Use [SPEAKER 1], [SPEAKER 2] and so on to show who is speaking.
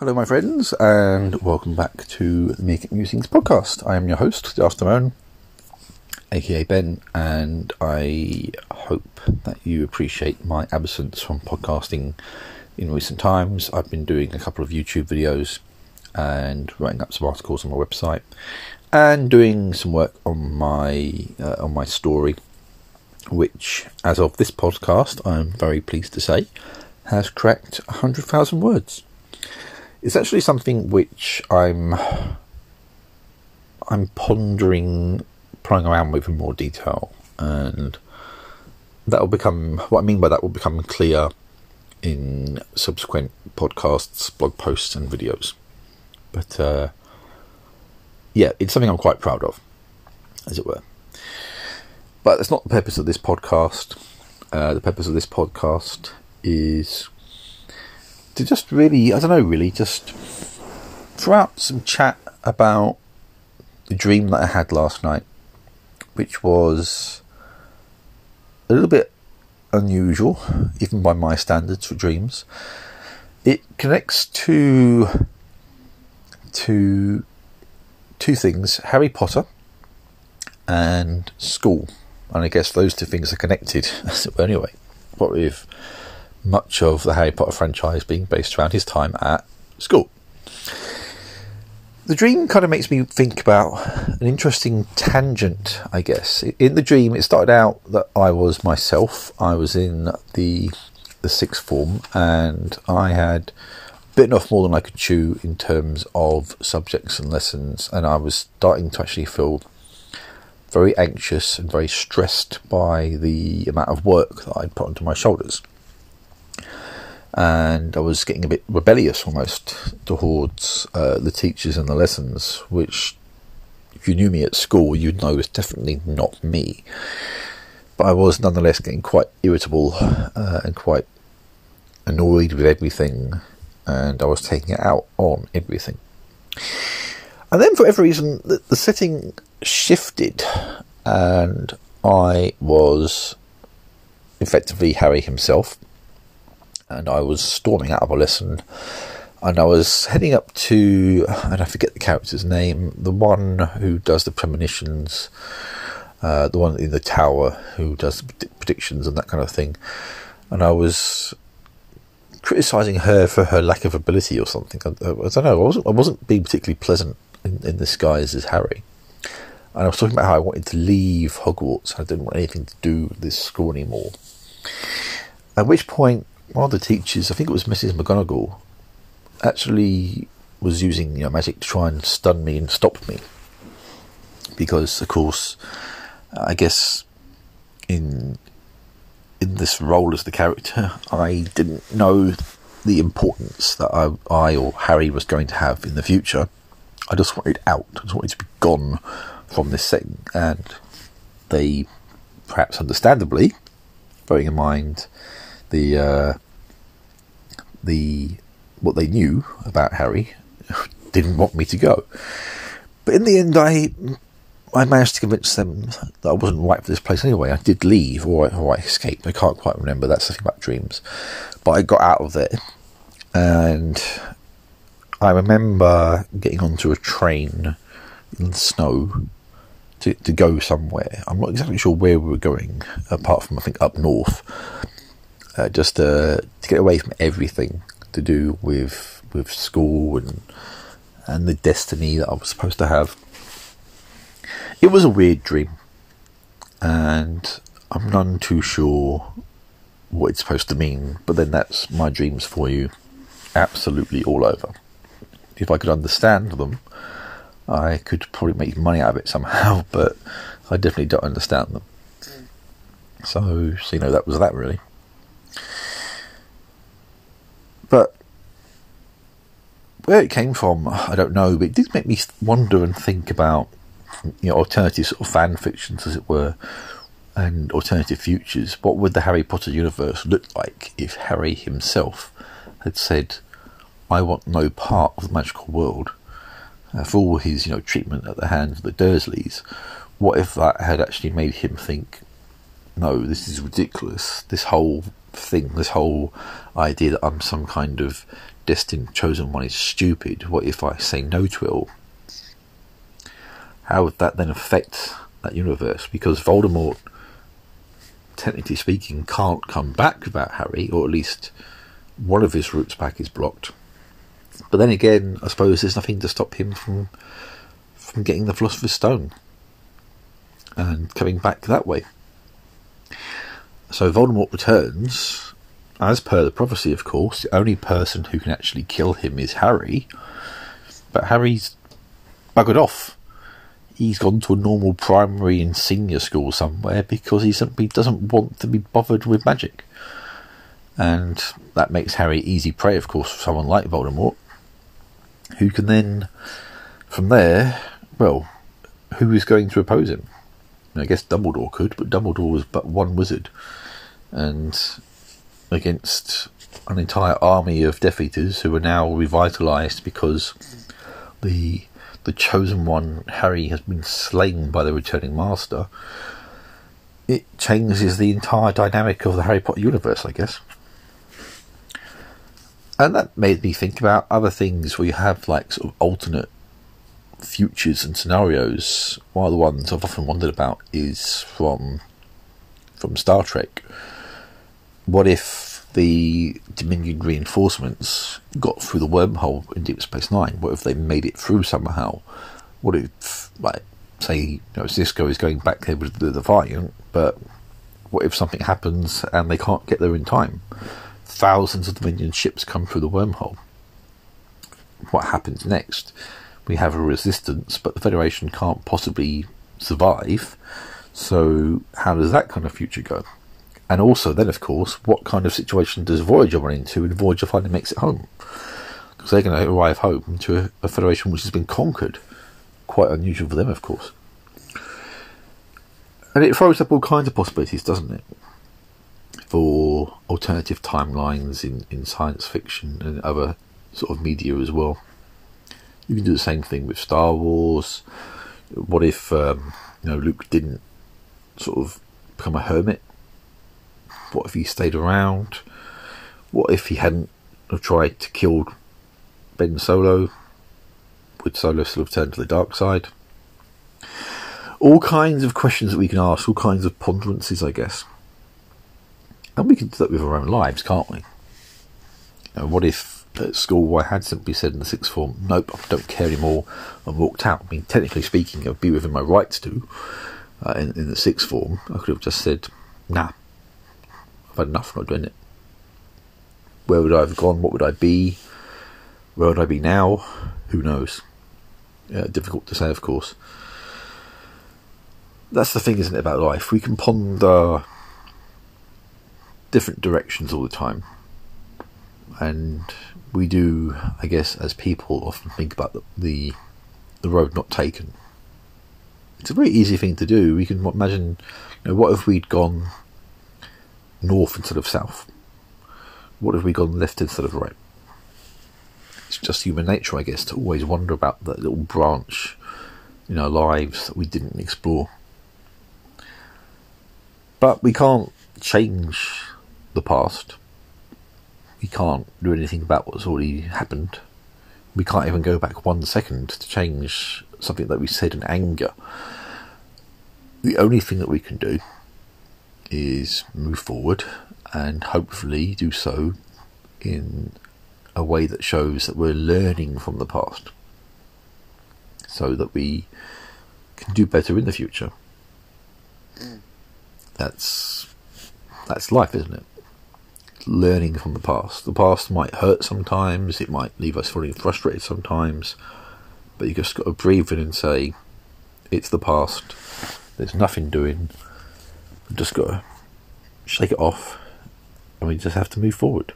[SPEAKER 1] Hello, my friends, and welcome back to the Make It Musings podcast. I am your host, the Afternoon, aka Ben, and I hope that you appreciate my absence from podcasting in recent times. I've been doing a couple of YouTube videos and writing up some articles on my website, and doing some work on my uh, on my story, which, as of this podcast, I'm very pleased to say, has cracked hundred thousand words it's actually something which I'm I'm pondering playing around with in more detail and that will become what I mean by that will become clear in subsequent podcasts, blog posts and videos. But uh, yeah, it's something I'm quite proud of, as it were. But that's not the purpose of this podcast. Uh, the purpose of this podcast is to just really, I don't know, really just throw out some chat about the dream that I had last night, which was a little bit unusual, even by my standards for dreams. It connects to to two things: Harry Potter and school, and I guess those two things are connected. anyway, what with much of the Harry Potter franchise being based around his time at school. The dream kind of makes me think about an interesting tangent, I guess. In the dream, it started out that I was myself. I was in the the sixth form, and I had bitten off more than I could chew in terms of subjects and lessons, and I was starting to actually feel very anxious and very stressed by the amount of work that I'd put onto my shoulders and I was getting a bit rebellious almost towards uh, the teachers and the lessons, which, if you knew me at school, you'd know was definitely not me. But I was nonetheless getting quite irritable uh, and quite annoyed with everything, and I was taking it out on everything. And then, for every reason, the, the setting shifted, and I was effectively Harry himself and I was storming out of a lesson, and I was heading up to, and I forget the character's name, the one who does the premonitions, uh, the one in the tower who does predictions and that kind of thing, and I was criticizing her for her lack of ability or something. I, I don't know. I wasn't. I wasn't being particularly pleasant in, in disguise as Harry. And I was talking about how I wanted to leave Hogwarts. I didn't want anything to do with this school anymore. At which point, one of the teachers, I think it was Mrs. McGonagall, actually was using you know, magic to try and stun me and stop me. Because, of course, I guess in in this role as the character, I didn't know the importance that I, I or Harry was going to have in the future. I just wanted out. I just wanted to be gone from this setting, and they, perhaps understandably, bearing in mind the uh, the what they knew about Harry didn't want me to go. But in the end, I I managed to convince them that I wasn't right for this place anyway. I did leave, or I, or I escaped. I can't quite remember. That's the thing about dreams. But I got out of there, and I remember getting onto a train in the snow to to go somewhere. I'm not exactly sure where we were going, apart from I think up north uh, just to, to get away from everything to do with with school and and the destiny that I was supposed to have. It was a weird dream, and I'm none too sure what it's supposed to mean. But then that's my dreams for you, absolutely all over. If I could understand them, I could probably make money out of it somehow. But I definitely don't understand them. So, so you know, that was that really. But where it came from, I don't know, but it did make me wonder and think about you know alternative sort of fan fictions, as it were, and alternative futures. What would the Harry Potter universe look like if Harry himself had said, "I want no part of the magical world"? Uh, for all his you know treatment at the hands of the Dursleys, what if that had actually made him think, "No, this is ridiculous. This whole thing. This whole idea that I'm some kind of destined chosen one is stupid. What if I say no to it all? How would that then affect that universe? Because Voldemort, technically speaking, can't come back without Harry, or at least one of his routes back is blocked. But then again, I suppose there's nothing to stop him from from getting the Philosopher's Stone and coming back that way. So Voldemort returns, as per the prophecy, of course. The only person who can actually kill him is Harry, but Harry's buggered off. He's gone to a normal primary and senior school somewhere because he simply doesn't want to be bothered with magic. And that makes Harry easy prey, of course, for someone like Voldemort, who can then, from there, well, who is going to oppose him? I guess Dumbledore could, but Dumbledore was but one wizard, and against an entire army of Death Eaters who are now revitalized because the the chosen one, Harry, has been slain by the returning master. It changes the entire dynamic of the Harry Potter universe, I guess. And that made me think about other things where you have like sort of alternate futures and scenarios, one of the ones I've often wondered about is from from Star Trek. What if the Dominion reinforcements got through the wormhole in Deep Space Nine? What if they made it through somehow? What if, like, say, you know, Sisko is going back there with the Defiant, but what if something happens and they can't get there in time? Thousands of Dominion ships come through the wormhole. What happens next? We have a resistance, but the Federation can't possibly survive. So, how does that kind of future go? And also, then, of course, what kind of situation does Voyager run into when Voyager finally makes it home? Because they're going to arrive home to a, a Federation which has been conquered. Quite unusual for them, of course. And it throws up all kinds of possibilities, doesn't it? For alternative timelines in, in science fiction and other sort of media as well. You can do the same thing with Star Wars. What if um, you know Luke didn't sort of become a hermit? What if he stayed around? What if he hadn't tried to kill Ben Solo? Would Solo still have turned to the dark side? All kinds of questions that we can ask, all kinds of ponderances, I guess. And we can do that with our own lives, can't we? You know, what if at school, I had simply said in the sixth form, nope, I don't care anymore, and walked out. I mean, technically speaking, I'd be within my rights to. Uh, in, in the sixth form, I could have just said, nah, I've had enough, I'm not doing it. Where would I have gone? What would I be? Where would I be now? Who knows? Uh, difficult to say, of course. That's the thing, isn't it, about life? We can ponder different directions all the time. And we do, I guess, as people often think about the, the, the road not taken. It's a very easy thing to do. We can imagine, you know, what if we'd gone north instead of south? What if we gone left instead of right? It's just human nature, I guess, to always wonder about that little branch in our lives that we didn't explore. But we can't change the past we can't do anything about what's already happened. We can't even go back one second to change something that we said in anger. The only thing that we can do is move forward and hopefully do so in a way that shows that we're learning from the past so that we can do better in the future. Mm. That's that's life, isn't it? Learning from the past. The past might hurt sometimes, it might leave us feeling frustrated sometimes, but you just got to breathe in and say, it's the past, there's nothing doing, we just got to shake it off, and we just have to move forward.